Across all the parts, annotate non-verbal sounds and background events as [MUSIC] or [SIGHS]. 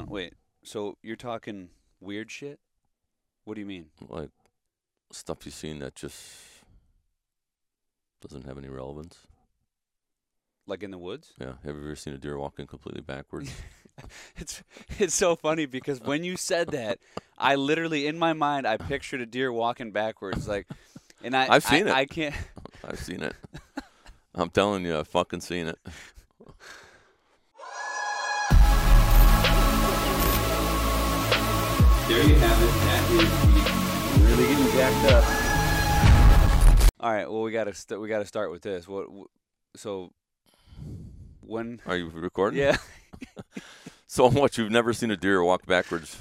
on. Wait. So you're talking weird shit? What do you mean? Like stuff you've seen that just doesn't have any relevance. Like in the woods? Yeah. Have you ever seen a deer walking completely backwards? [LAUGHS] It's it's so funny because when you said that, [LAUGHS] I literally in my mind I pictured a deer walking backwards, like, and I I've seen I, it. I can't. I've seen it. [LAUGHS] I'm telling you, I've fucking seen it. There you have it. That is really getting jacked up. All right. Well, we gotta st- we gotta start with this. What? wh- So when? Are you recording? Yeah, [LAUGHS] So what? You've never seen a deer walk backwards?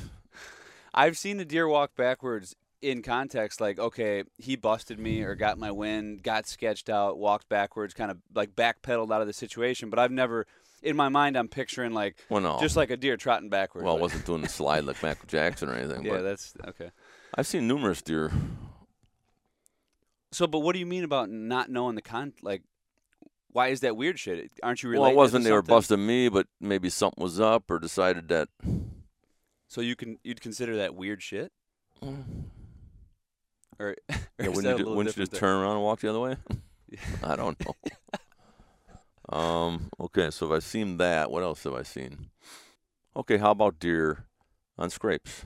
I've seen a deer walk backwards in context. Like, okay, he busted me or got my win, got sketched out, walked backwards, kind of like backpedaled out of the situation. But I've never, in my mind, I'm picturing like Well, no. just like a deer trotting backwards. well, I wasn't doing the slide like Michael Jackson or anything. [LAUGHS] yeah, but that's okay. I've seen numerous deer. So, but what do you mean about not knowing the con? Like, why is that weird shit? Aren't you Well, it wasn't they were busting me, but maybe something was up or decided that. So you can you'd consider that weird shit, mm. or, [LAUGHS] or Yeah, wouldn't you, wouldn't you just there? turn around and walk the other way? [LAUGHS] I don't know. Um. Okay, so if I've seen that, what else have I seen? Okay, how about deer on scrapes?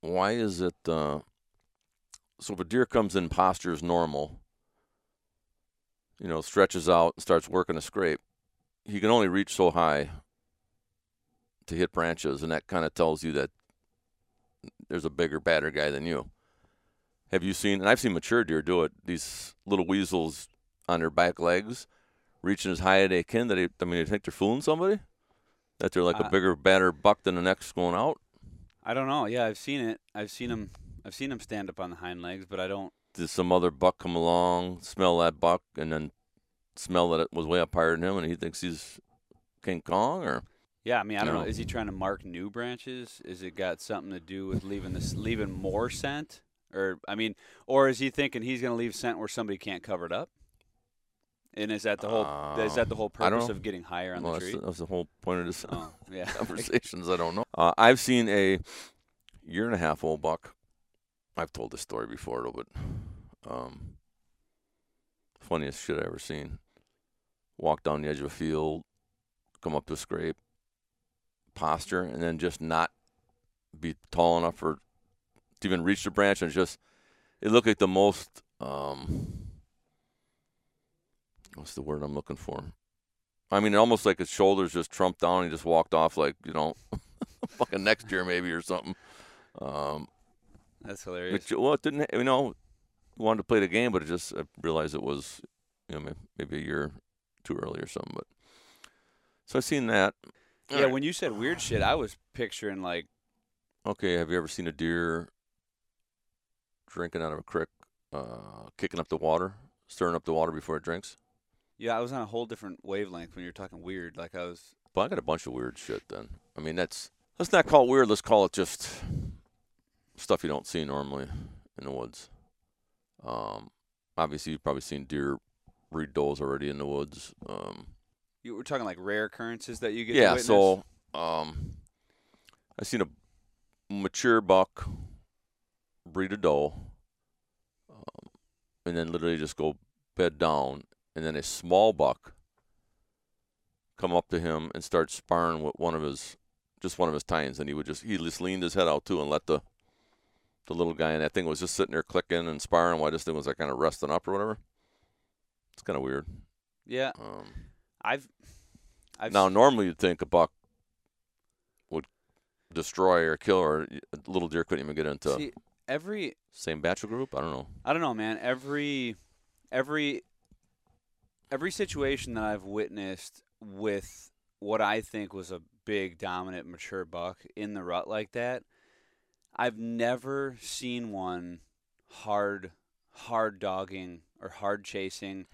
Why is it? Uh, so if a deer comes in postures normal, you know, stretches out and starts working a scrape, he can only reach so high to hit branches, and that kind of tells you that there's a bigger, badder guy than you. Have you seen? And I've seen mature deer do it. These little weasels on their back legs, reaching as high as they can. That they, I mean, they think they're fooling somebody. That they're like Uh, a bigger, badder buck than the next going out. I don't know. Yeah, I've seen it. I've seen him. I've seen him stand up on the hind legs, but I don't. Did some other buck come along, smell that buck, and then smell that it was way up higher than him, and he thinks he's King Kong, or Yeah, I mean, I don't No. know. Is he trying to mark new branches? Is it got something to do with leaving this, leaving more scent, or I mean, or is he thinking he's going to leave scent where somebody can't cover it up? And is that the whole? is that the whole don't purpose of getting higher on well, the that's, tree? the, that's the whole point of this Oh, yeah. [LAUGHS] [LAUGHS] conversations. I don't know. Uh, I've seen a year and a half old buck. I've told this story before, but um, funniest shit I ever seen. Walk down the edge of a field, come up to a scrape, posture, and then just not be tall enough for to even reach the branch, and just it looked like the most um, what's the word I'm looking for? I mean, almost like his shoulders just trumped down. And he just walked off like you know, [LAUGHS] fucking next year maybe or something. Um, That's hilarious. which, well, it didn't. You know, wanted to play the game, but it just I realized it was you know may- maybe a year too early or something. But so I've seen that. Yeah, Alright. when you said weird shit, I was picturing like Okay, have you ever seen a deer drinking out of a creek, uh, kicking up the water, stirring up the water before it drinks? Yeah, I was on a whole different wavelength when you were talking weird. Like I was But I got a bunch of weird shit then. I mean, that's let's not call it weird. Let's call it just stuff you don't see normally in the woods. Um, obviously, you've probably seen deer breed does already in the woods. Um, you were talking like rare occurrences that you get. yeah, so um, I seen a mature buck breed a doe, um, and then literally just go bed down, and then a small buck come up to him and start sparring with one of his, just one of his tines, and he would just he just leaned his head out too and let the the little guy and that thing was just sitting there clicking and sparring while this thing was like kind of resting up or whatever. It's kind of weird. yeah, Um, I've I've now, normally you'd think a buck would destroy or kill, or a little deer couldn't even get into see every same batch group. I don't know. I don't know, man. Every every every situation that I've witnessed with what I think was a big dominant mature buck in the rut like that, I've never seen one hard hard dogging or hard chasing.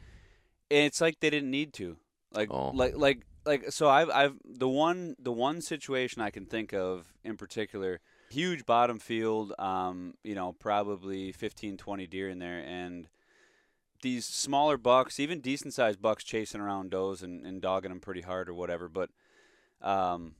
And it's like they didn't need to. Like Oh. like like like so I've I've the one the one situation I can think of in particular huge bottom field um you know probably 15 20 deer in there and these smaller bucks even decent sized bucks chasing around does and, and dogging them pretty hard or whatever but um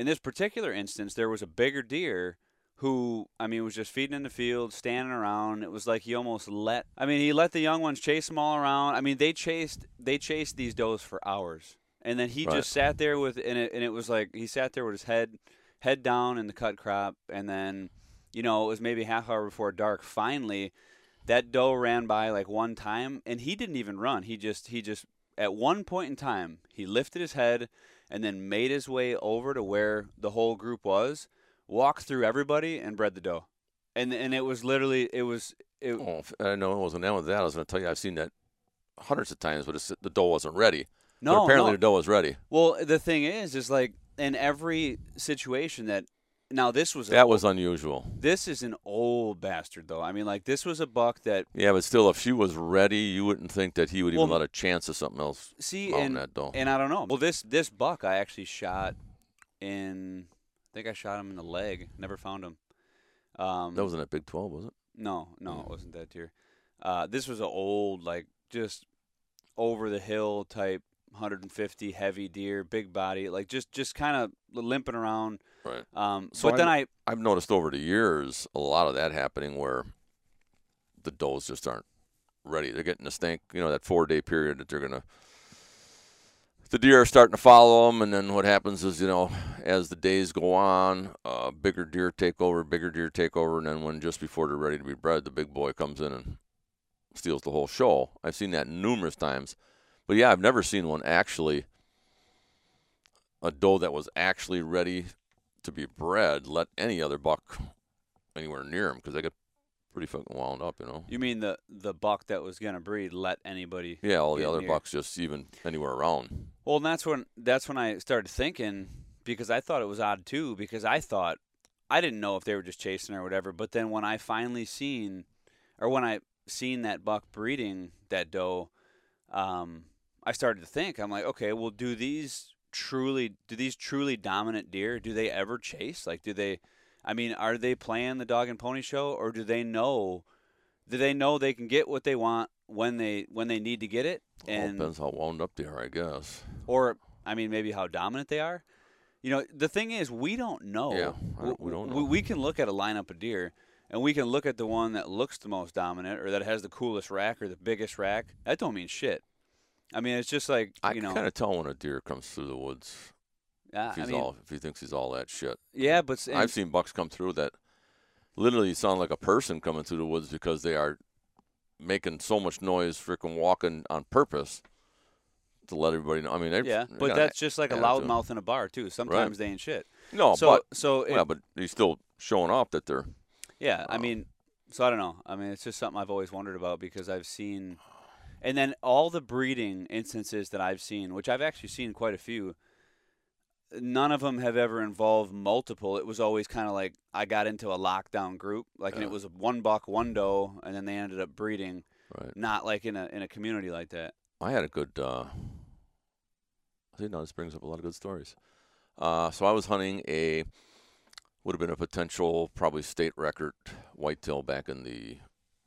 in this particular instance, there was a bigger deer who, I mean, was just feeding in the field, standing around. It was like he almost let. I mean, he let the young ones chase them all around. I mean, they chased they chased these does for hours, and then he Right. just sat there with and it, and it was like he sat there with his head head down in the cut crop, and then you know it was maybe half hour before dark. Finally, that doe ran by like one time, and he didn't even run. He just he just at one point in time he lifted his head and then made his way over to where the whole group was, walked through everybody, and bred the doe. And and it was literally it was it, Oh, I know uh, it wasn't that with that. I was going to tell you I've seen that hundreds of times, but it's, the doe wasn't ready. no but apparently no. the doe was ready. Well, the thing is, is like in every situation that now this was a- That was unusual. this is an old bastard though. I mean, like this was a buck that Yeah, but still, if she was ready, you wouldn't think that he would even Well, let a chance of something else see and and I don't know. Well, this this buck I actually shot in. I think I shot him in the leg. Never found him. Um, that wasn't a Big 12, was it? No, no, Mm. it wasn't that deer. Uh, this was an old, like just over the hill type, 150 heavy deer, big body, like just just kind of limping around. Right. Um, So but then I, I've noticed over the years a lot of that happening where the does just aren't ready. They're getting the stink, you know, that four day period that they're gonna. The deer are starting to follow them, and then what happens is, you know, as the days go on, uh, bigger deer take over, bigger deer take over, and then when just before they're ready to be bred, the big boy comes in and steals the whole show. I've seen that numerous times, but yeah, I've never seen one actually. A doe that was actually ready to be bred let any other buck anywhere near them because they get pretty fucking wound up, you know. you mean the the buck that was gonna breed let anybody? Yeah, all the other near. bucks just even anywhere around. Well, and that's when that's when I started thinking because I thought it was odd too because I thought I didn't know if they were just chasing or whatever. But then when I finally seen or when I seen that buck breeding that doe, um, I started to think I'm like, okay, well, do these truly do these truly dominant deer do they ever chase? Like, do they? I mean, are they playing the dog and pony show or do they know? Do they know they can get what they want when they when they need to get it? And depends how wound up they are, I guess. or I mean, maybe how dominant they are. You know, the thing is, we don't know. Yeah, don't- we don't know. We can look at a lineup of deer, and we can look at the one that looks the most dominant, or that has the coolest rack, or the biggest rack. That don't mean shit. I mean, it's just like I you can know. kind of tell when a deer comes through the woods uh, if he's I mean, all if he thinks he's all that shit. yeah, but and- I've seen bucks come through that literally sound like a person coming through the woods because they are making so much noise, freaking walking on purpose to let everybody know. I mean, yeah, but that's just like a loudmouth in a bar too. Sometimes they ain't shit. no, so but so it- yeah, but he's still showing off that they're Yeah, I Um, mean, so I don't know. I mean, it's just something I've always wondered about because I've seen, and then all the breeding instances that I've seen, which I've actually seen quite a few, none of them have ever involved multiple. It was always kind of like I got into a lockdown group, like, and it was a one buck, one doe, and then they ended up breeding. right. Not like in a in a community like that. I had a good. Uh, see, now this brings up a lot of good stories. Uh, so I was hunting a would have been a potential probably state record whitetail back in the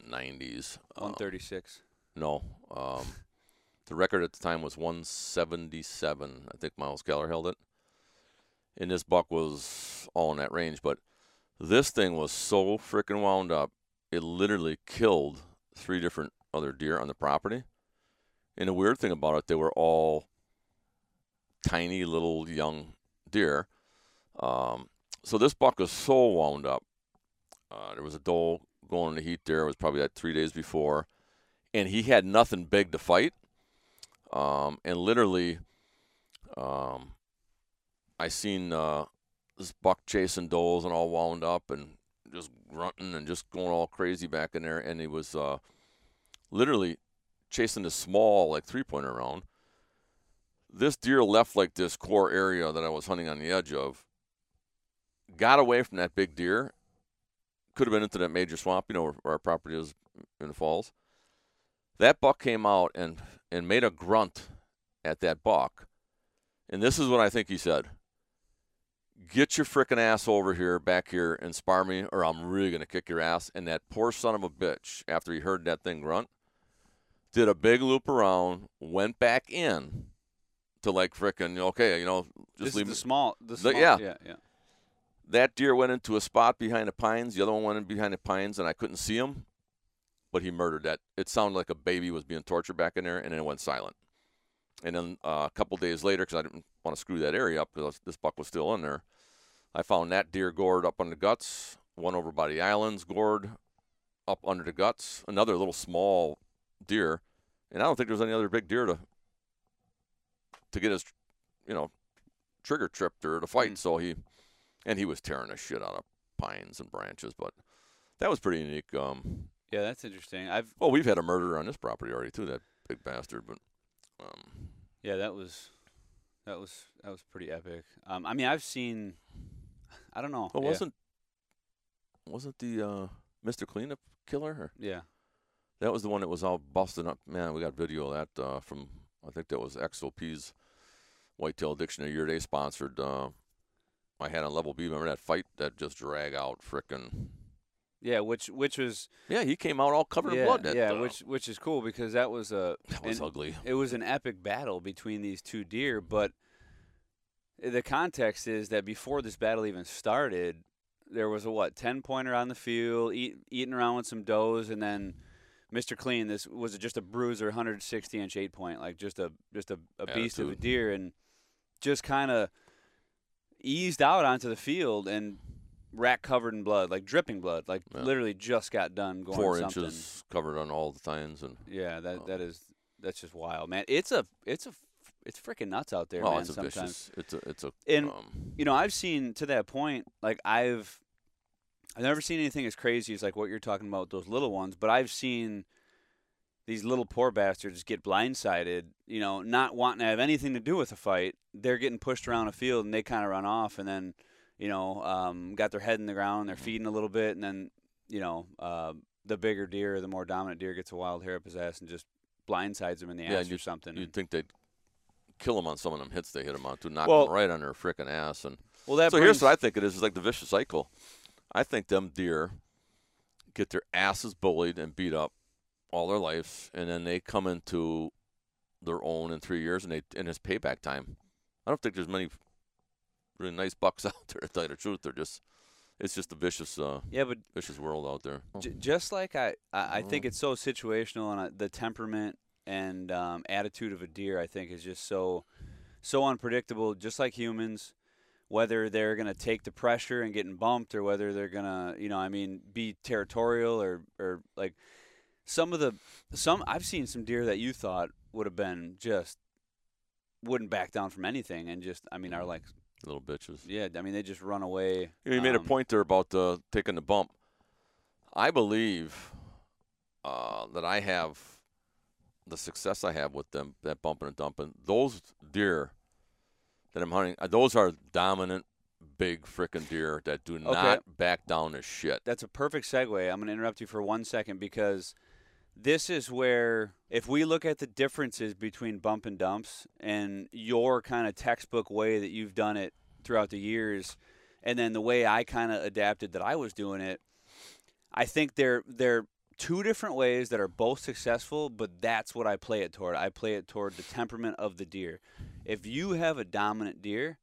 90s. One Um, thirty six. No, um, the record at the time was 177. I think Myles Keller held it, and this buck was all in that range. But this thing was so freaking wound up, it literally killed three different other deer on the property. And the weird thing about it, they were all tiny little young deer. Um, so this buck was so wound up. Uh, there was a doe going in the heat there. It was probably like three days before, and he had nothing big to fight. Um, and literally, um, I seen uh, this buck chasing doles and all wound up and just grunting and just going all crazy back in there. And he was uh, literally chasing this small like three pointer around. This deer left like this core area that I was hunting on the edge of. Got away from that big deer. Could have been into that major swamp, you know, where, where our property is in the falls. That buck came out and and made a grunt at that buck. And this is what I think he said. Get your frickin' ass over here, back here, and spar me, or I'm really gonna kick your ass. And that poor son of a bitch, after he heard that thing grunt, did a big loop around, went back in to like frickin' okay, you know, just this leave the small. The The- small yeah. yeah, yeah. That deer went into a spot behind the pines. The other one went in behind the pines, and I couldn't see him. But he murdered that. It sounded like a baby was being tortured back in there, and then it went silent. And then uh, a couple days later, because I didn't want to screw that area up, because this buck was still in there, I found that deer gored up on the guts. One over by the islands, gored up under the guts. Another little small deer, and I don't think there was any other big deer to to get his, you know, trigger tripped or to fight. Mm. So he, and he was tearing the shit out of pines and branches. But that was pretty unique. Um, Yeah, that's interesting. I've well, we've had a murderer on this property already too. That big bastard. But um, yeah, that was that was that was pretty epic. Um, I mean, I've seen. I don't know. well, wasn't wasn't the uh, Mr. Cleanup killer? Or Yeah. that was the one that was all busted up. Man, we got video of that uh, from I think that was XOP's Whitetail Dictionary year day sponsored. Uh, I had on level B. Remember that fight that just drag out frickin' Yeah, which which was Yeah, he came out all covered yeah, in blood. That, yeah, uh, which which is cool because that was a that was and- ugly. it was an epic battle between these two deer, but the context is that before this battle even started, there was a what ten pointer on the field, eat, eating around with some does, and then Mr. Clean. This was just a bruiser, 160 inch eight point, like just a just a, a beast of a deer, and just kind of eased out onto the field and rack covered in blood, like dripping blood, like Yeah. literally just got done going Four something. inches covered on all the tines, and Yeah, that Oh. that is that's just wild, man. It's a it's a it's freaking nuts out there, oh, man. it's a sometimes, vicious. It's a it's a and um, you know, I've seen to that point. Like I've I've never seen anything as crazy as like what you're talking about those little ones, but I've seen these little poor bastards get blindsided. You know, not wanting to have anything to do with a fight. They're getting pushed around a field and they kind of run off, and then you know, um, got their head in the ground. They're feeding a little bit, and then you know, uh, the bigger deer, the more dominant deer, gets a wild hair up his ass and just blindsides him in the Yeah, ass or something. you'd think they'd kill them on some of them hits they hit them on to knock Well- them right on their frickin' ass. And well, that so brings, here's what I think it is: is like the vicious cycle. I think them deer get their asses bullied and beat up all their lives, and then they come into their own in three years, and they and it's payback time. I don't think there's many really nice bucks [LAUGHS] out there. To tell you the truth, they're just it's just a vicious, uh, yeah, but vicious world out there. J- just like I, I, I think it's so situational, and uh, the temperament and um, attitude of a deer, I think, is just so, so unpredictable. Just like humans, whether they're gonna take the pressure and getting bumped, or whether they're gonna, you know, I mean, be territorial or, or like some of the, some I've seen some deer that you thought would have been just wouldn't back down from anything, and just, I mean, are like, Little bitches. yeah, I mean, they just run away. You, know, you made a um, point there about uh, taking the bump. I believe uh, that I have the success I have with them, that bumping and dumping. Those deer that I'm hunting, uh, those are dominant, big frickin' deer that do not back down to shit. that's a perfect segue. I'm going to interrupt you for one second because this is where, if we look at the differences between bump and dumps and your kind of textbook way that you've done it throughout the years, and then the way I kind of adapted that I was doing it, I think they're they're two different ways that are both successful, but that's what I play it toward. I play it toward the temperament of the deer. If you have a dominant deer,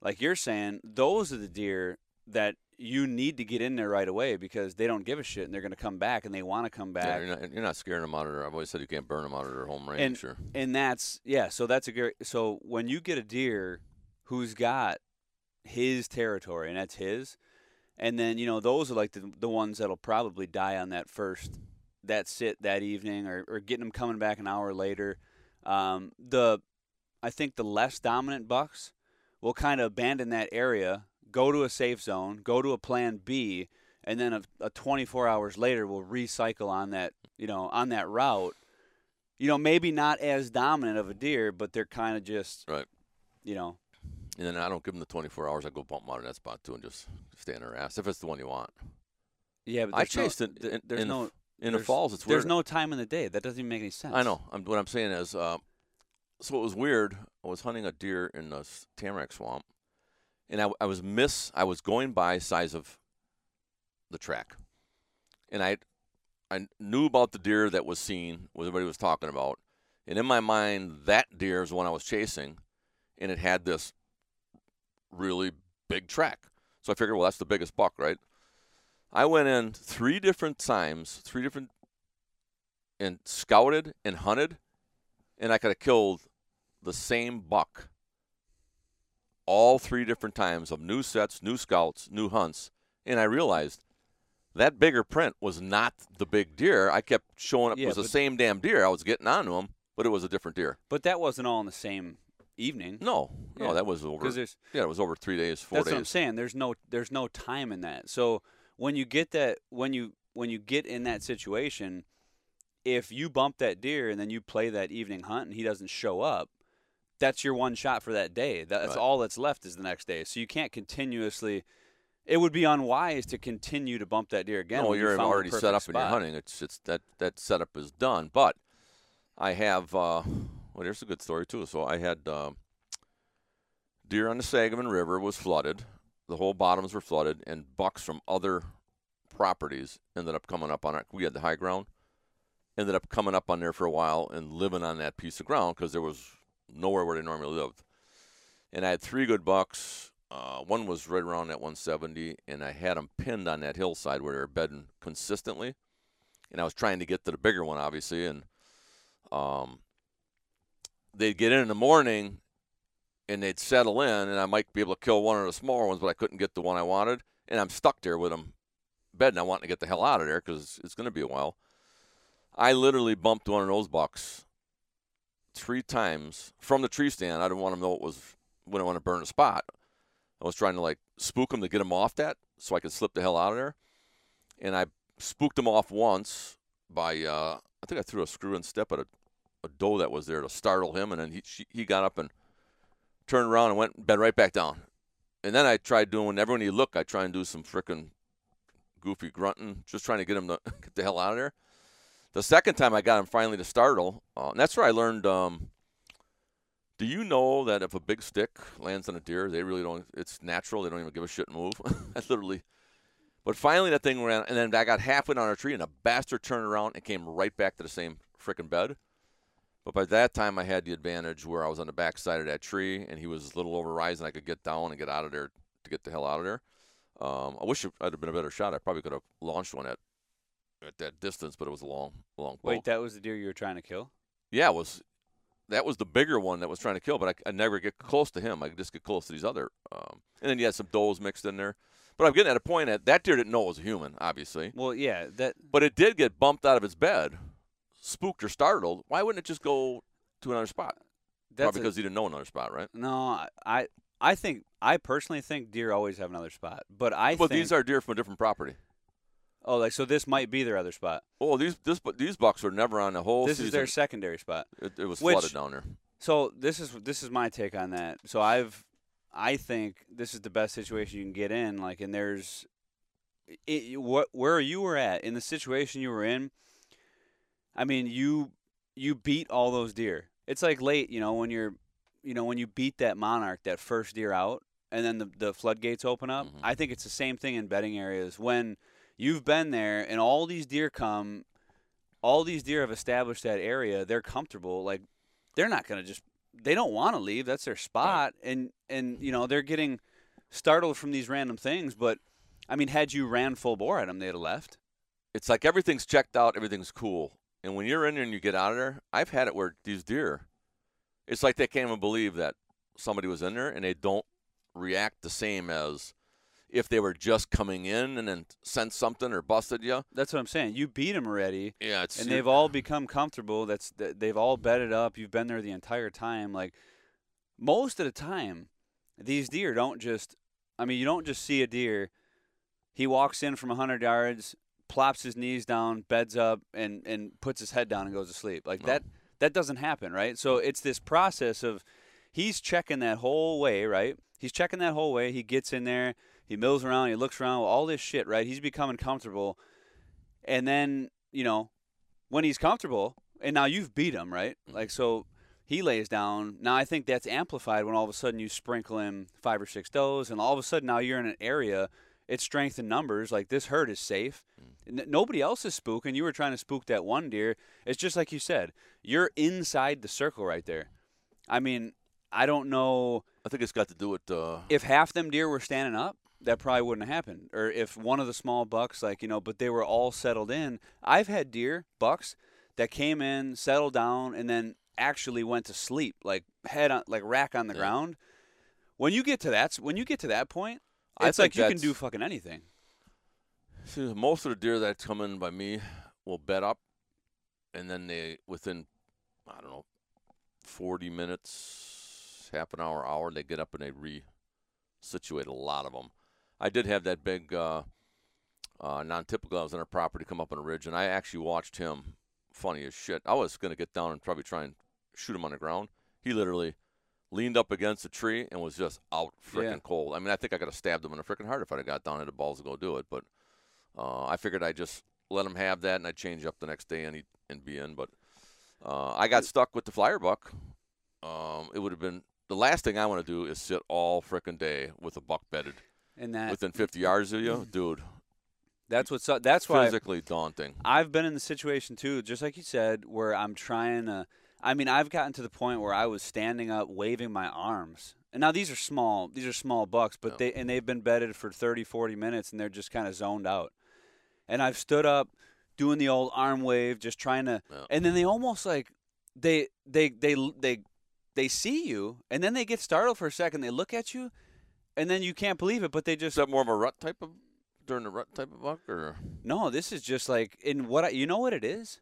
like you're saying, those are the deer that you need to get in there right away because they don't give a shit and they're going to come back and they want to come Yeah, back. you're, not, you're not scaring them monitor. I've always said you can't burn a monitor home range. And- sure. and that's yeah so that's a great so when you get a deer who's got his territory and that's his and then you know those are like the, the ones that'll probably die on that first that sit that evening or, or getting them coming back an hour later um, the i think the less dominant bucks will kind of abandon that area go to a safe zone go to a plan b and then a, a 24 hours later we'll recycle on that you know on that route you know, maybe not as dominant of a deer, but they're kind of just, Right. you know, And then I don't give them the 24 hours. I go bump them out of that spot too and just stay in their ass if it's the one you want. yeah. But I there's no- chased it in, There's in, no. the, in the falls. It's There's weird. no time in the day. That doesn't even make any sense. I know. I'm, what I'm saying is, uh, so it was weird. I was hunting a deer in the tamarack swamp, and I, I was miss. I was going by size of the track, and I I knew about the deer that was seen, what everybody was talking about, And in my mind, that deer is the one I was chasing, and it had this really big track. So I figured, well, that's the biggest buck, right? I went in three different times, three different, and scouted and hunted, and I could have killed the same buck all three different times of new sets, new scouts, new hunts. And I realized that bigger print was not the big deer. I kept showing up. Yeah, it was the same damn deer. I was getting onto him, but it was a different deer. But that wasn't all in the same evening. No, no, Yeah, that was over. Yeah, it was over three days, four that's what I'm saying. There's no there's no time in that. So when you get that when you when you get in that situation, if you bump that deer and then you play that evening hunt and he doesn't show up, that's your one shot for that day. That's Right. all that's left is the next day. So you can't continuously. It would be unwise to continue to bump that deer again. no, you you're the already set up and you're hunting. It's it's that that setup is done. But I have uh, well, here's a good story too. So I had uh, deer on the Sangamon River was flooded. The whole bottoms were flooded, and bucks from other properties ended up coming up on it. We had the high ground. Ended up coming up on there for a while and living on that piece of ground because there was nowhere where they normally lived. And I had three good bucks. Uh, one was right around that 170, and I had them pinned on that hillside where they were bedding consistently. And I was trying to get to the bigger one, obviously, and um, they'd get in in the morning, and they'd settle in, and I might be able to kill one of the smaller ones, but I couldn't get the one I wanted, and I'm stuck there with them bedding. I want to get the hell out of there because it's going to be a while. I literally bumped one of those bucks three times from the tree stand. I didn't want to know it was when I want to burn a spot. I was trying to like spook him to get him off that so I could slip the hell out of there. And I spooked him off once by uh, I think I threw a screw and step at a, a doe that was there to startle him, and then he she, he got up and turned around and went and bed right back down. And then I tried doing whenever when you look, I try and do some frickin' goofy grunting, just trying to get him to [LAUGHS] get the hell out of there. The second time I got him finally to startle, uh, and that's where I learned. Um, do you know that if a big stick lands on a deer, they really don't? It's natural. They don't even give a shit and move. [LAUGHS] I literally. But finally, that thing ran, and then I got halfway down a tree, and a bastard turned around and came right back to the same frickin' bed. But by that time, I had the advantage where I was on the back side of that tree, and he was a little over rise, and I could get down and get out of there to get the hell out of there. Um, I wish I'd have been a better shot. I probably could have launched one at at that distance, but it was a long, long boat. Wait, that was the deer you were trying to kill? Yeah, it was that was the bigger one that was trying to kill, but I, I never get close to him. I just get close to these other. Um, and then you had some does mixed in there. But I'm getting at a point that that deer didn't know it was a human, obviously. Well, yeah, that But it did get bumped out of its bed, spooked or startled. Why wouldn't it just go to another spot? that's Probably a- because he didn't know another spot, right? no. I I think I personally think deer always have another spot, but I Well, think these are deer from a different property. Oh like so this might be their other spot. Oh, these this these bucks were never on the whole this season. is their secondary spot. it, it was which- flooded down there. So this is this is my take on that. So I've I think this is the best situation you can get in. Like, and there's it, what where you were at in the situation you were in. I mean, you you beat all those deer. It's like late, you know, when you're, you know, when you beat that monarch, that first deer out, and then the the floodgates open up. Mhm. I think it's the same thing in bedding areas when you've been there and all these deer come. All these deer have established that area. They're comfortable. Like they're not going to just they don't want to leave that's their spot and and you know they're getting startled from these random things but i mean had you ran full bore at them they'd have left It's like everything's checked out, everything's cool. And when you're in there and you get out of there, I've had it where these deer, it's like they can't even believe that somebody was in there and they don't react the same as if they were just coming in and then sensed something or busted you. that's what i'm saying. You beat them already. Yeah, it's and they've all become comfortable. That's they've all bedded up. You've been there the entire time. Like most of the time these deer don't just i mean you don't just see a deer. He walks in from 100 yards plops his knees down beds up and and puts his head down and goes to sleep. Like No. that that doesn't happen right? So it's this process of he's checking that whole way right? He's checking that whole way. He gets in there he mills around he looks around all this shit right he's becoming comfortable and then you know when he's comfortable and now you've beat him right like so he lays down now i think that's amplified when all of a sudden you sprinkle in five or six does and all of a sudden now you're in an area it's strength in numbers. Like this herd is safe. N- nobody else is spooking. You were trying to spook that one deer. It's just like you said. You're inside the circle right there. I mean, I don't know I think it's got to do with uh, if half them deer were standing up. That probably wouldn't have happened. Or if one of the small bucks, like you know, but they were all settled in. I've had deer bucks that came in, settled down, and then actually went to sleep, like head on, like rack on the Yeah. ground. When you get to that, when you get to that point, I it's like you can do fucking anything. See, most of the deer that come in by me will bed up, and then they within I don't know, forty minutes, half an hour, hour, they get up and they re-situate a lot of them. I did have that big uh, uh, non-typical. I was on our property, come up on a ridge, and I actually watched him. Funny as shit. I was gonna get down and probably try and shoot him on the ground. He literally leaned up against a tree and was just out freaking Yeah. cold. I mean, I think I could have stabbed him in the freaking heart if I'd have got down and the balls to go do it. But uh, I figured I'd just let him have that and I'd change up the next day and he'd and be in. But uh, I got stuck with the flyer buck. Um, it would have been the last thing I want to do is sit all frickin' day with a buck bedded And that within 50 yards of you, dude. that's what's up. That's why Physically daunting. I've been in the situation too, just like you said, where I'm trying to. I mean, I've gotten to the point where I was standing up, waving my arms. And now these are small. These are small bucks, but Yeah. they and they've been bedded for 30, 40 minutes, and they're just kind of zoned out. And I've stood up, doing the old arm wave, just trying to. Yeah. And then they almost like they they they they they see you, and then they get startled for a second. They look at you, and then you can't believe it, but they just. Is that more of a rut type of during the rut type of buck, or no. This is just like in what I, you know what it is.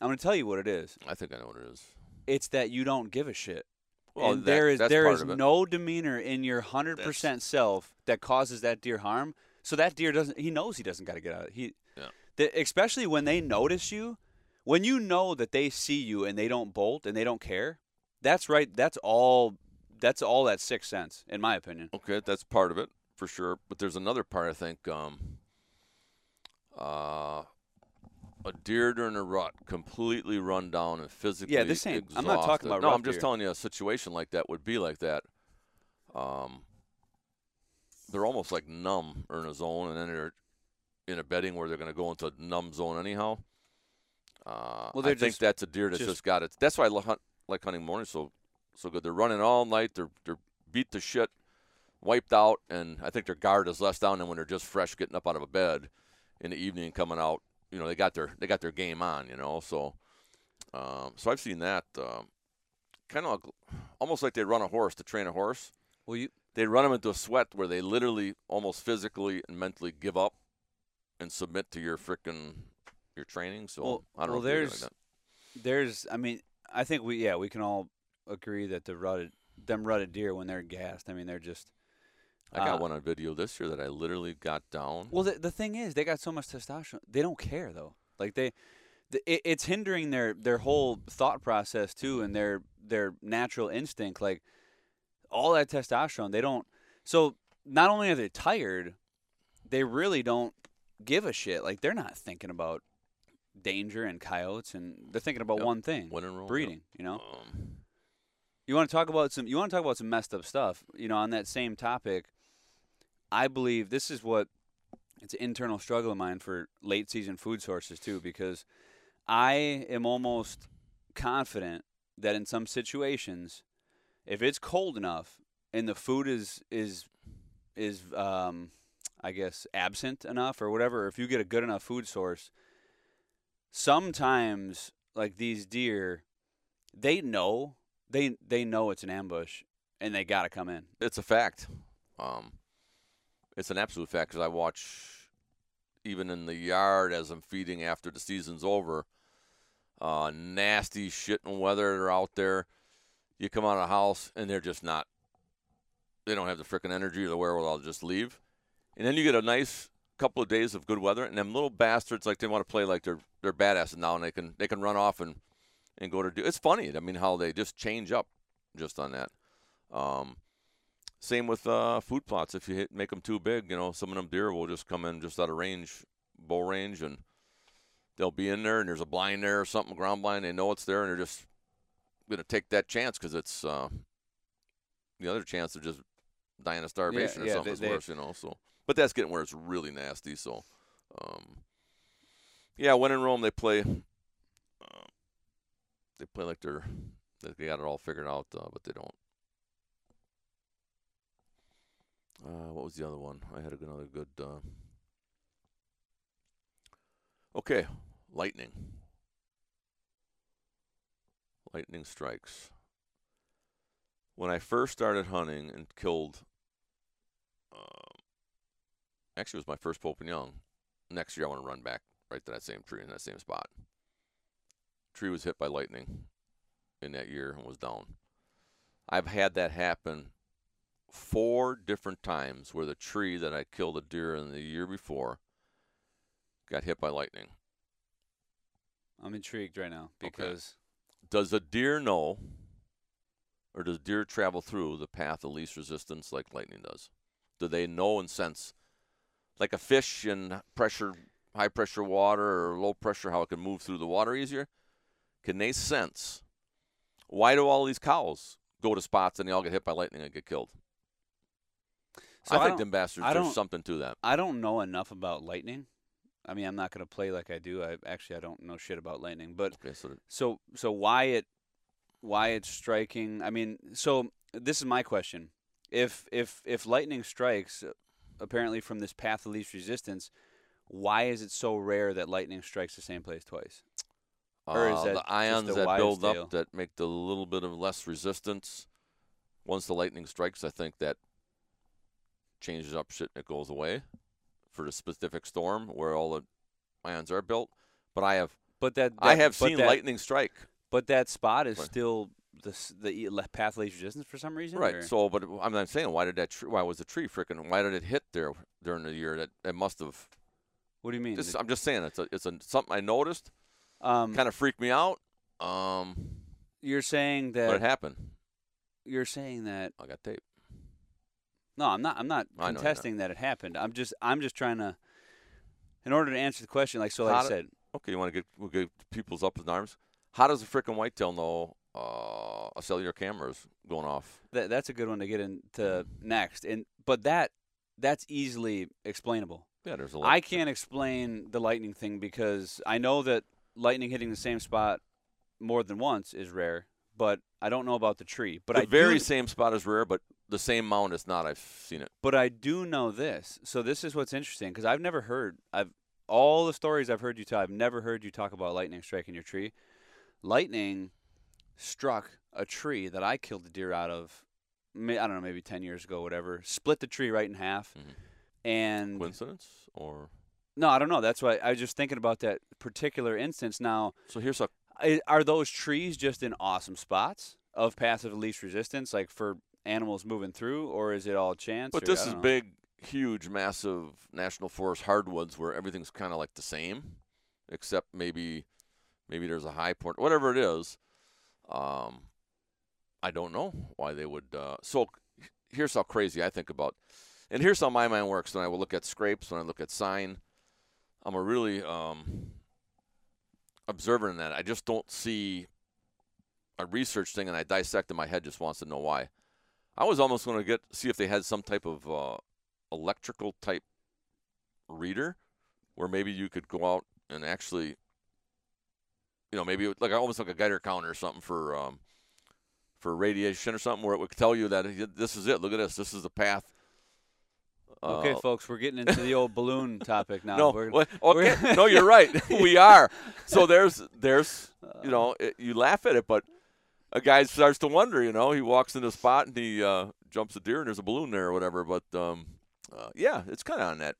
I'm gonna tell you what it is. I think I know what it is. it's that you don't give a shit. Well, and that- there is there is no demeanor in your hundred percent self that causes that deer harm. So that deer doesn't. He knows he doesn't got to get out. He, Yeah. the, especially when they notice you, when you know that they see you and they don't bolt and they don't care. That's right. That's all. That's all that sixth sense, in my opinion. Okay, that's part of it for sure. But there's another part I think. Um, uh, a deer during a rut, completely run down and physically. Yeah, this ain't- I'm not talking exhausted. about No, I'm just deer. telling you a situation like that would be like that. Um, they're almost like numb or in a zone, and then they're in a bedding where they're going to go into a numb zone anyhow. Uh, Well, I think just- that's a deer that's just- just, got it. That's why I hunt, like hunting morning so so good. They're running all night. They're they're beat to shit, wiped out, and I think their guard is less down than when they're just fresh getting up out of a bed in the evening coming out. You know, they got their they got their game on. You know, so um, so I've seen that um, kind of like, almost like they run a horse to train a horse. Well, you They run them into a sweat where they literally almost physically and mentally give up and submit to your frickin' your training. So Well- I don't well, know. there's- like there's. I mean, I think we yeah we can all agree that the rutted them rutted deer when they're gassed. I mean, they're just. I got uh, one on video this year that I literally got down. Well, the, the thing is, they got so much testosterone. They don't care though. Like they, the, it, it's hindering their their whole thought process too, and their their natural instinct. Like all that testosterone, they don't. So not only are they tired, they really don't give a shit. Like they're not thinking about danger and coyotes, and they're thinking about Yep. one thing: Win and roll. yep. breeding. You know. Um, You want to talk about some? You want to talk about some messed up stuff? You know, on that same topic, I believe this is what it's an internal struggle of mine for late season food sources too, because I am almost confident that in some situations, if it's cold enough and the food is is is um, I guess absent enough or whatever, if you get a good enough food source, sometimes like these deer, they know they they know it's an ambush and they got to come in. it's a fact. Um, it's an absolute fact because I watch even in the yard as I'm feeding after the season's over. Uh, nasty shit and weather that are out there. You come out of the house and they're just not. They don't have the freaking energy or the wherewithal to just leave. And then you get a nice couple of days of good weather, and them little bastards like they want to play like they're they're badasses now, and they can they can run off and and go to do. It's funny. I mean, how they just change up just on that. Um, same with uh, food plots. If you hit, make them too big, you know, some of them deer will just come in just out of range, bow range, and they'll be in there, and there's a blind there or something, ground blind. They know it's there, and they're just gonna take that chance because it's uh, the other chance they're just dying of starvation or yeah, something. they- is they- worse, you know. So, but that's getting where it's really nasty. So, um, yeah, when in Rome, they play. Uh, they play like they're they got it all figured out, uh, but they don't. Uh, what was the other one? I had another good. Uh, okay, lightning. Lightning strikes. When I first started hunting and killed, um, actually, it was my first Pope and Young. Next year, I want to run back right to that same tree in that same spot. Tree was hit by lightning in that year and was down. I've had that happen four different times where the tree that I killed a deer in the year before got hit by lightning. I'm intrigued right now because Does a deer know, or does deer travel through the path of least resistance like lightning does? Do they know and sense, like a fish in pressure, high pressure water or low pressure, how it can move through the water easier? Can they sense? Why do all these cows go to spots and they all get hit by lightning and get killed? So I, I think them bastards. There's something to that. I don't know enough about lightning. I mean, I'm not going to play like I do. I actually I don't know shit about lightning, but Okay, so so so why it why it's striking? I mean, so this is my question. If if if lightning strikes apparently from this path of least resistance, why is it so rare that lightning strikes the same place twice? Or is Uh, that the ions that build up that make the little bit of less resistance. Once the lightning strikes, I think that changes up shit and it goes away for the specific storm where all the ions are built. But I have But that, I have seen that, lightning strike. But that spot is Right. still the the path of resistance for some reason. Right. or- So, but I'm not saying why did that tree? Why was the tree freaking? Why did it hit there during the year? That it must have. what do you mean? Just, I'm just saying it's a, it's a something I noticed. Um, Kind of freaked me out. Um, you're saying but it happened. you're saying that I got tape. No, I'm not. I'm not I know you're not. contesting that it happened. I'm just. I'm just trying to. In order to answer the question, like so, like How I said, Okay, you want to get we'll get people's up in arms. How does a freaking whitetail know uh, a cellular camera is going off? that that's a good one to get into next. And but that that's easily explainable. Yeah, there's a. I can't explain the lightning thing because I know that lightning hitting the same spot more than once is rare, but I don't know about the tree. But the I very do, same spot is rare, but the same mound is not. I've seen it. But I do know this. So this is what's interesting because I've never heard. I've all the stories I've heard you tell. I've never heard you talk about lightning striking your tree. Lightning struck a tree that I killed the deer out of. may- I don't know, maybe ten years ago, whatever. Split the tree right in half, Mhm. and Coincidence or no, I don't know. That's why I was just thinking about that particular instance. Now, so here's a are those trees just in awesome spots of passive least resistance, like for animals moving through, or is it all chance? But or- this is know. big, huge, massive national forest hardwoods where everything's kind of like the same, except maybe, maybe there's a high point, whatever it is. Um, I don't know why they would. Uh, so here's how crazy I think about, and here's how my mind works when I will look at scrapes, when I look at sign. I'm a really um, observant in that. I just don't see a research thing, and I dissect in my head. Just wants to know why. I was almost going to get see if they had some type of uh, electrical type reader, where maybe you could go out and actually, you know, maybe like almost like a Geiger counter or something for um, for radiation or something, where it would tell you that this is it. Look at this. This is the path. Okay, Uh, folks, we're getting into the old balloon [LAUGHS] topic now. no, We're- [LAUGHS] okay, we're- no, you're [LAUGHS] right. we are. So there's there's Uh, you know it, you laugh at it, but a guy starts to wonder. You know, he walks in a spot and he uh, jumps a deer and there's a balloon there or whatever. But um, uh, yeah, it's kind of on that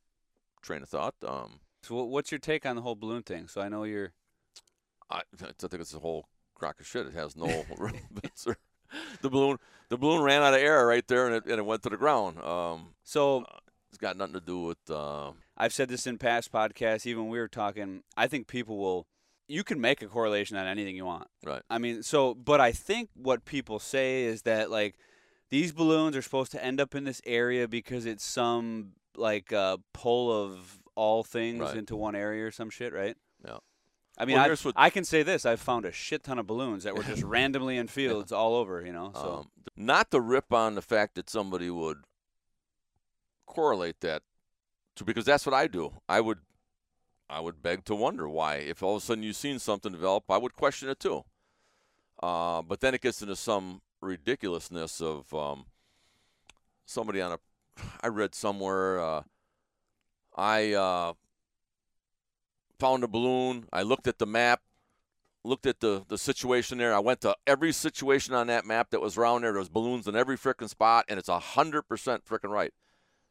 train of thought. Um, So, what's your take on the whole balloon thing? So, I know you're. I, I think it's a whole crock of shit. It has no the balloon the balloon ran out of air right there and it, and it went to the ground. Um, So, it's got nothing to do with. Uh, I've said this in past podcasts. Even we were talking. I think people will. You can make a correlation on anything you want. Right. I mean, so, but I think what people say is that like these balloons are supposed to end up in this area because it's some like uh, pull of all things Right. into one area or some shit, right? Yeah. I mean, Well, I, what- I can say this: I've found a shit ton of balloons that were [LAUGHS] just randomly in fields all over. You know, so Um, not to rip on the fact that somebody would correlate that to because that's what I do. I would I would beg to wonder why if all of a sudden you've seen something develop, I would question it too. Uh, but then it gets into some ridiculousness of um, somebody on a. I read somewhere. Uh, I uh, found a balloon. I looked at the map, looked at the, the situation there. I went to every situation on that map that was around there. There was balloons in every frickin' spot, and it's hundred percent frickin' right.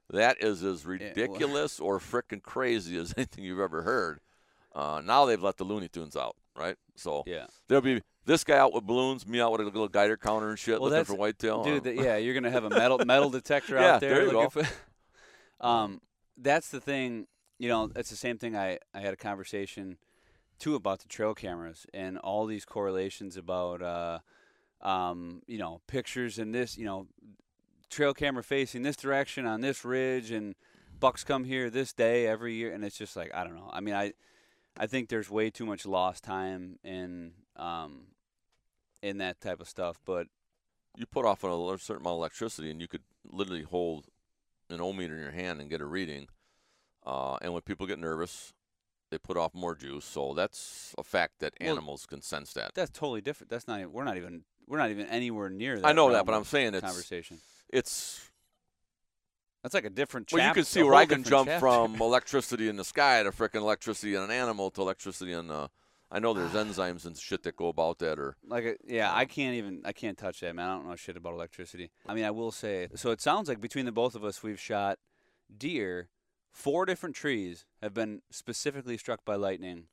That is as ridiculous or [LAUGHS] frickin' crazy as anything you've ever heard. Uh, now they've let the Looney Tunes out, right? So Yeah. there'll be this guy out with balloons, me out with a little Geiger counter and shit, Well, looking for whitetail. Dude, Uh, the, yeah, you're gonna have a metal [LAUGHS] metal detector Yeah, out there. there you looking For, [LAUGHS] um, that's the thing. You know, it's the same thing. I I had a conversation too about the trail cameras and all these correlations about, uh, um, you know, pictures and this, you know, trail camera facing this direction on this ridge and bucks come here this day every year, and it's just like I don't know. I mean, I I think there's way too much lost time in um in that type of stuff, but you put off a certain amount of electricity, and you could literally hold an ohm meter in your hand and get a reading. Uh, and when people get nervous, they put off more juice. So that's a fact that Well, animals can sense that. that's totally different. That's not. We're not even. We're not even anywhere near that. I know that, but I'm saying it's conversation. It's That's like a different. well, you can see where I can jump chapter. from electricity in the sky to frickin' electricity in an animal to electricity in. Uh, I know there's [SIGHS] enzymes and shit that go about that, or Like, a, yeah, I can't even. I can't touch that, man. I don't know shit about electricity. I mean, I will say. So it sounds like between the both of us, we've shot deer. Four different trees have been specifically struck by lightning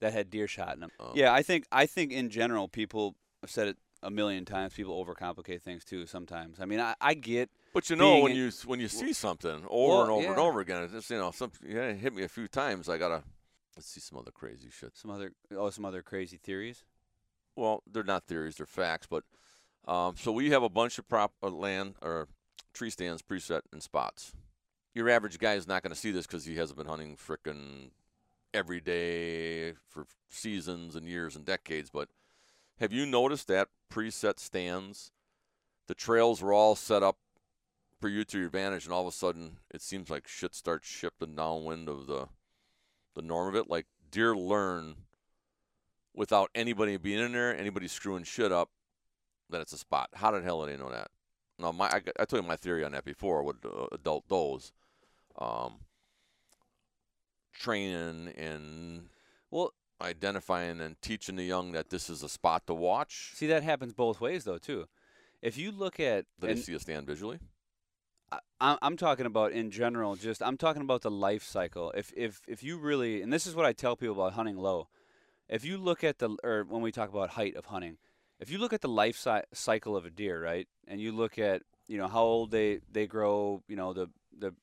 that had deer shot in them. Oh. Yeah, I think. I think in general, people have said it a million times. People overcomplicate things too. Sometimes. I mean, I, I get. But you know when in- you when you see something over Well, and over and over again, it's just you know some yeah it hit me a few times. I gotta let's see some other crazy shit. Some other oh some other crazy theories. Well, they're not theories; they're facts. But um, so we have a bunch of prop uh, land or tree stands preset in spots. Your average guy is not going to see this because he hasn't been hunting frickin' every day for seasons and years and decades. But have you noticed that preset stands? The trails were all set up for you to your advantage, and all of a sudden it seems like shit starts shifting downwind of the the norm of it. Like deer learn without anybody being in there, anybody screwing shit up, that it's a spot. How the hell do they know that? No, my I, I told you my theory on that before with uh, adult does. Um, training and Well, identifying and teaching the young that this is a spot to watch. see that happens both ways though too. If you look at, That they see a stand visually. I, I'm I'm talking about in general, just I'm talking about the life cycle. If if if you really, and this is what I tell people about hunting low. If you look at the, or when we talk about height of hunting, if you look at the life cy- cycle of a deer, right, and you look at you know how old they they grow, you know the the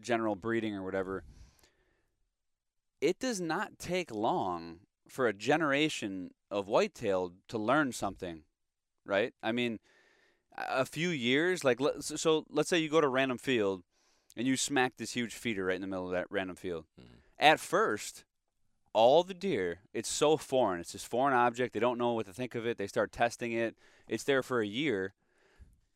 general breeding or whatever, it does not take long for a generation of whitetail to learn something, right? I mean, a few years, like so, let's say you go to a random field and you smack this huge feeder right in the middle of that random field. Mhm. At first, all the deer, it's so foreign. It's this foreign object. They don't know what to think of it. They start testing it. It's there for a year.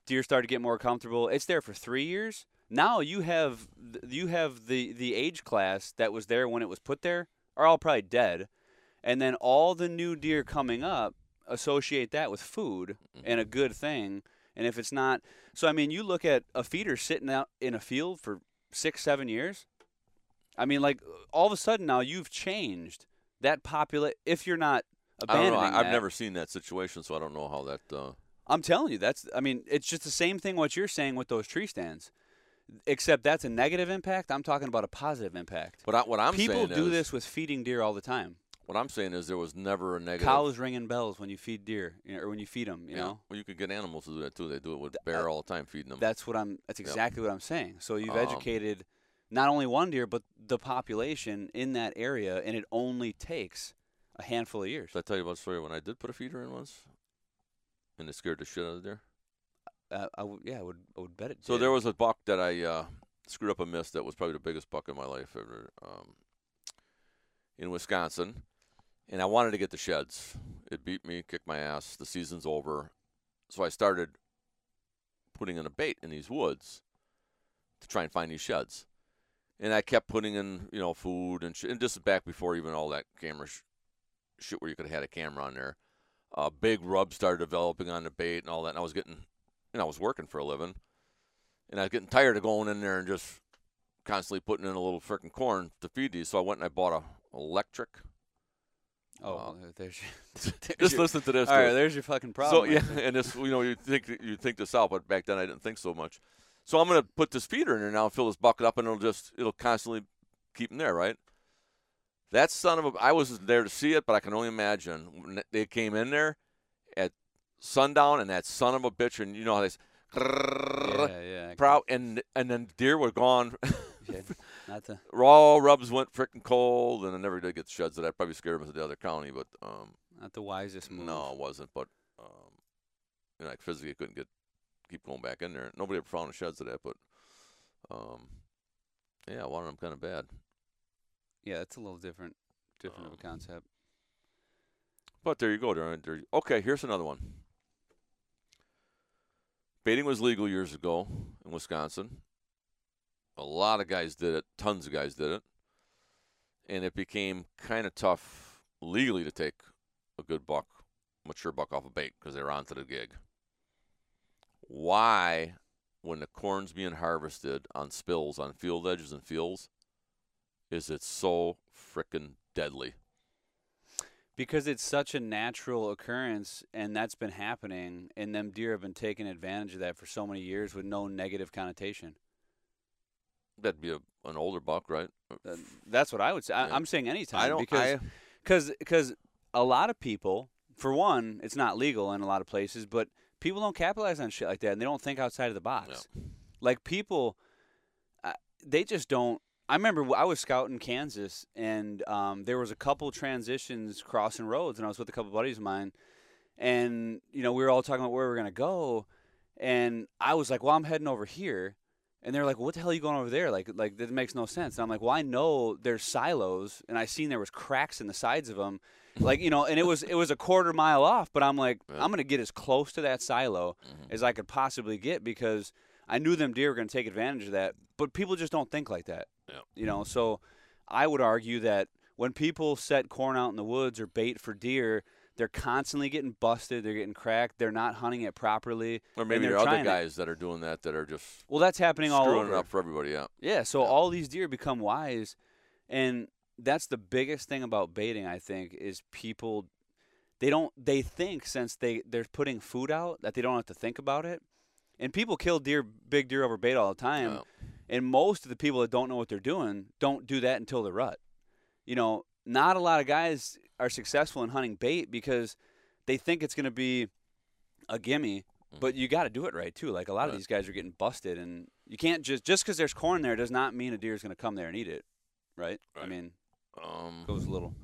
Deer start to get more comfortable. It's there for three years. Now you have you have the the age class that was there when it was put there are all probably dead, and then all the new deer coming up associate that with food and a good thing. And if it's not, so I mean, you look at a feeder sitting out in a field for six, seven years. I mean, like all of a sudden now you've changed that popula If you're not I don't abandoning know. I, I've never seen that situation, so I don't know how that. Uh, I'm telling you, that's. I mean, it's just the same thing what you're saying with those tree stands, except that's a negative impact. I'm talking about a positive impact. but I, what I'm People saying do is, this with feeding deer all the time. What I'm saying is there was never a negative. Cows ringing bells when you feed deer, you know, or when you feed them. You Yeah. know, Well, you could get animals to do that too. They do it with bear uh, all the time, feeding them. that's what I'm. That's Yep. exactly what I'm saying. So you've Um, educated not only one deer but the population in that area, and it only takes a handful of years. Did I tell you about a story when I did put a feeder in once, and it scared the shit out of the deer? Uh, I would, yeah, I would, I would bet it. So did. there was a buck that I uh, screwed up a miss that was probably the biggest buck in my life ever um, in Wisconsin, and I wanted to get the sheds. It beat me, kicked my ass. The season's over, so I started putting in a bait in these woods to try and find these sheds. And I kept putting in, you know, food and, sh- and this is back before even all that camera sh- shit where you could have had a camera on there. Uh, big rub started developing on the bait and all that. And I was getting, and I was working for a living, and I was getting tired of going in there and just constantly putting in a little freaking corn to feed these. So I went and I bought a electric. Oh, Uh, there's your, [LAUGHS] there's Just your- listen to this. all right, there's your fucking problem. So yeah, right and this you know you think you think this out, but back then I didn't think so much. So I'm gonna put this feeder in there now, and fill this bucket up, and it'll just it'll constantly keep them there, right? That son of a I wasn't there to see it, but I can only imagine when they came in there sundown, and that son of a bitch, and you know how they. yeah, yeah. I Proud and and then deer were gone. [LAUGHS] yeah, Not the [LAUGHS] Raw rubs went freaking cold, and I never did get sheds of that. Probably scared them to the other county, but um, not the wisest move. No, it wasn't. But um, you know, like physically, I couldn't get keep going back in there. Nobody ever found the sheds of that, but um, yeah, I wanted them kind of bad. Yeah, it's a little different, different of Um, a concept. But there you go. There. Okay, here's another one. Baiting was legal years ago in Wisconsin. A lot of guys did it. Tons of guys did it, and it became kind of tough legally to take a good buck, mature buck off a bait because they were onto the gig. Why, when the corn's being harvested on spills on field edges and fields, is it so frickin' deadly? Because it's such a natural occurrence, and that's been happening, and them deer have been taking advantage of that for so many years with no negative connotation. That'd be a, an older buck, right? Uh, That's what I would say. I, Yeah. I'm saying anytime I don't. because I, because because a lot of people, for one, it's not legal in a lot of places, but people don't capitalize on shit like that, and they don't think outside of the box. Like people, uh, they just don't. I remember I was scouting Kansas, and um, there was a couple transitions crossing roads, and I was with a couple buddies of mine, and you know we were all talking about where we were gonna go, and I was like, "Well, I'm heading over here," and they're like, "What the hell are you going over there? Like, like that makes no sense." And I'm like, "Well, I know there's silos, and I seen there was cracks in the sides of them, like you know, and it was it was a quarter mile off, but I'm like. I'm gonna get as close to that silo Mhm. as I could possibly get because I knew them deer were going to take advantage of that. But people just don't think like that. Yeah. You know, so I would argue that when people set corn out in the woods or bait for deer, they're constantly getting busted. They're getting cracked. They're not hunting it properly. or maybe there are other trying to- guys that are doing that that are just Well, that's happening all screwing over. it up for everybody. Yeah. Yeah, so Yeah. all these deer become wise, and that's the biggest thing about baiting. I think is people they don't they think since they they're putting food out that they don't have to think about it, and people kill deer, big deer over bait all the time, Yeah. And most of the people that don't know what they're doing don't do that until the rut. You know, not a lot of guys are successful in hunting bait because they think it's going to be a gimme, but you got to do it right too. Like a lot of these guys are getting busted, and you can't just just because there's corn there does not mean a deer is going to come there and eat it, right? I mean, Um, goes a little.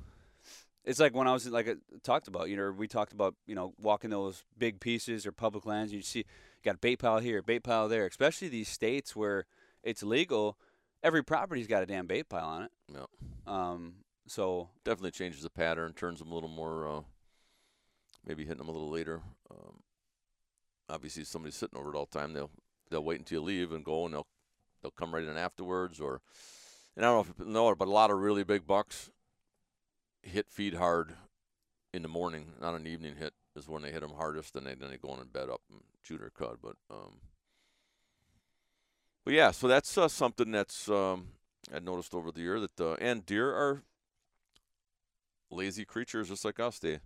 It's like when I was like I talked about, you know, we talked about, you know, walking those big pieces or public lands. You see, you got a bait pile here, bait pile there. Especially these states where it's legal, every property's got a damn bait pile on it. Yeah. Um. So definitely changes the pattern, turns them a little more, uh, maybe hitting them a little later. Um, obviously, if somebody's sitting over it all the time. They'll they'll wait until you leave and go, and they'll they'll come right in afterwards. Or and I don't know if you know it, but a lot of really big bucks hit feed hard in the morning, not an evening hit is when they hit them hardest, and they, then they go in bed up and shoot their cud. But um, but yeah, so that's uh, something that's um, I noticed over the year that uh, and deer are lazy creatures just like us. They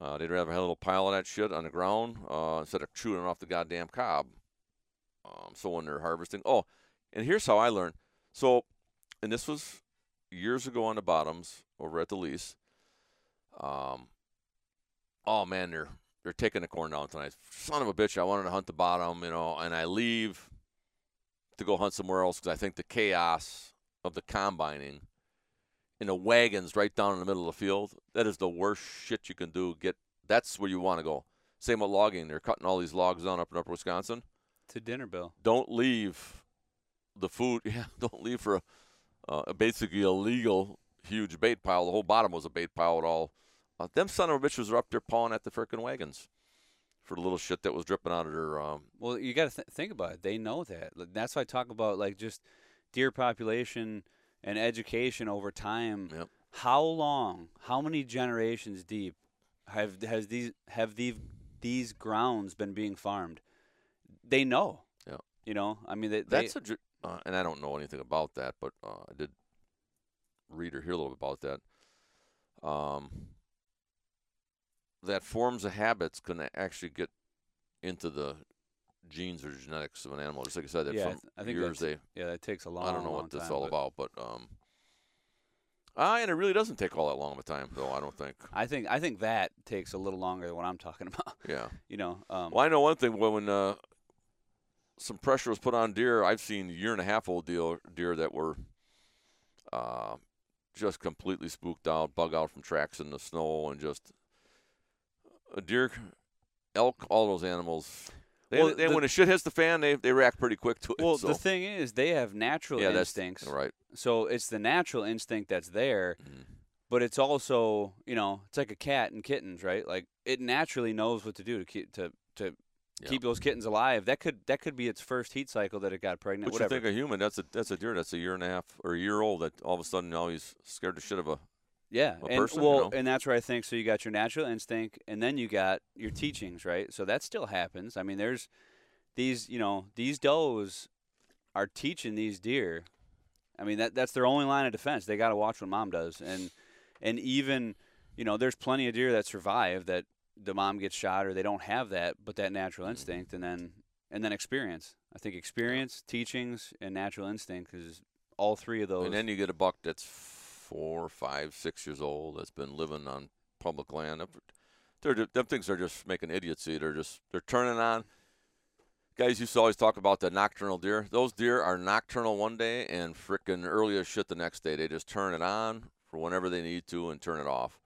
uh, they'd rather have a little pile of that shit on the ground uh, instead of chewing off the goddamn cob. Um, so when they're harvesting, oh, and here's how I learned. So, and this was years ago on the bottoms over at the lease. Um, oh man, they're they're taking the corn down tonight. Son of a bitch! I wanted to hunt the bottom, you know, and I leave to go hunt somewhere else because I think the chaos of the combining in the wagons right down in the middle of the field. That is the worst shit you can do. Get that's where you want to go. Same with logging. They're cutting all these logs down up in upper Wisconsin. to dinner bill. Don't leave the food. [LAUGHS] Yeah, don't leave for a, uh, basically a legal huge bait pile. The whole bottom was a bait pile at all. Uh, them son of a bitches are up there pawing at the frickin' wagons. for the little shit that was dripping out of their. Um, Well, you got to th- think about it. They know that. That's why I talk about like just deer population and education over time. Yep. How long? How many generations deep have has these have these these grounds been being farmed? They know. Yeah. You know, I mean, they, that's they, a, uh, and I don't know anything about that, but uh, I did read or hear a little bit about that. Um, that forms of habits can actually get into the genes or genetics of an animal. Just like I said, that Yeah, I from I think years they. yeah, that takes a long. I don't know what this is time, all about, but um, ah, and it really doesn't take all that long of a time, though. I don't think. I think I think that takes a little longer than what I'm talking [LAUGHS] about. Yeah. You know, um, Well, I know one thing. When when, uh, some pressure was put on deer, I've seen year and a half old deer, deer that were uh, just completely spooked out, bug out from tracks in the snow, and just deer, elk, all those animals. They, Well, they, the- when the shit hits the fan, they, they react pretty quick to it. well, so. the thing is, they have natural yeah, that's instincts. right. So it's the natural instinct that's there, Mhm. but it's also, you know, it's like a cat and kittens, right? Like it naturally knows what to do to keep to to Yeah. keep those kittens alive. That could that could be its first heat cycle that it got pregnant. But you think a human? That's a that's a deer that's a year and a half or a year old that all of a sudden now he's scared to shit of a. yeah, a and person, you well, know? and that's where I think so. You got your natural instinct, and then you got your teachings, right? So that still happens. I mean, there's these, you know, these does are teaching these deer. I mean, that that's their only line of defense. They got to watch what mom does, and and even, you know, there's plenty of deer that survive that the mom gets shot or they don't have that, but that natural Mm-hmm. instinct, and then and then experience. I think experience, teachings, and natural instinct is all three of those. And then you get a buck that's four, five, six years old that's been living on public land. They're, ju- them things are just making idiocy. They're just they're turning on. Guys used to always talk about the nocturnal deer. Those deer are nocturnal one day and frickin' early as shit the next day. They just turn it on for whenever they need to and turn it off.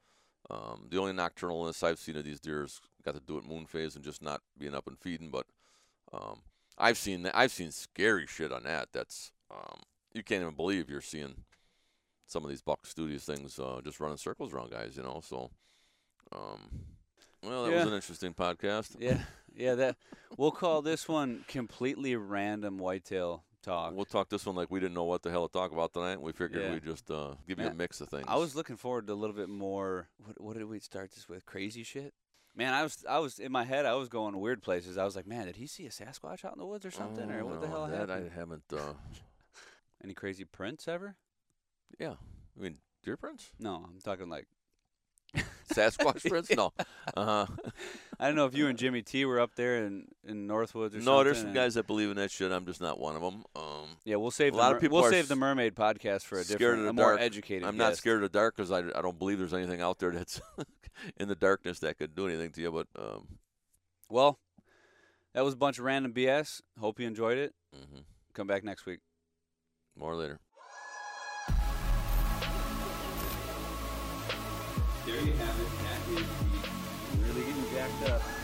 Um, the only nocturnalness I've seen of these deer's got to do at moon phase and just not being up and feeding. But um, I've seen that. I've seen scary shit on that. That's um, you can't even believe you're seeing some of these buck studios things uh, just running circles around guys. You know, so um, well, that was an interesting podcast. Yeah, yeah. That we'll call this one completely random whitetail talk. We'll talk this one like we didn't know what the hell to talk about tonight. We figured Yeah. we'd just uh, give you a mix of things. I was looking forward to a little bit more. What, what did we start this with? Crazy shit. Man, I was I was in my head. I was going weird places. I was like, man, did he see a Sasquatch out in the woods or something, or Oh, what the hell that happened? I haven't. Uh, [LAUGHS] Any crazy prints ever? Yeah, I mean deer prints, No, I'm talking like [LAUGHS] Sasquatch [LAUGHS] prints. No, uh-huh. [LAUGHS] I don't know if you and Jimmy T were up there in in Northwoods or something. no. There's some guys that believe in that shit. I'm just not one of them. Um, Yeah, we'll save A the lot of people We'll save the Mermaid podcast for a different, a more dark. educated. I'm not guest. scared of the dark because I, I don't believe there's anything out there that's in the darkness that could do anything to you. But um, Well, that was a bunch of random BS. Hope you enjoyed it. mhm. Come back next week. more later. There you have it. That is really getting jacked up.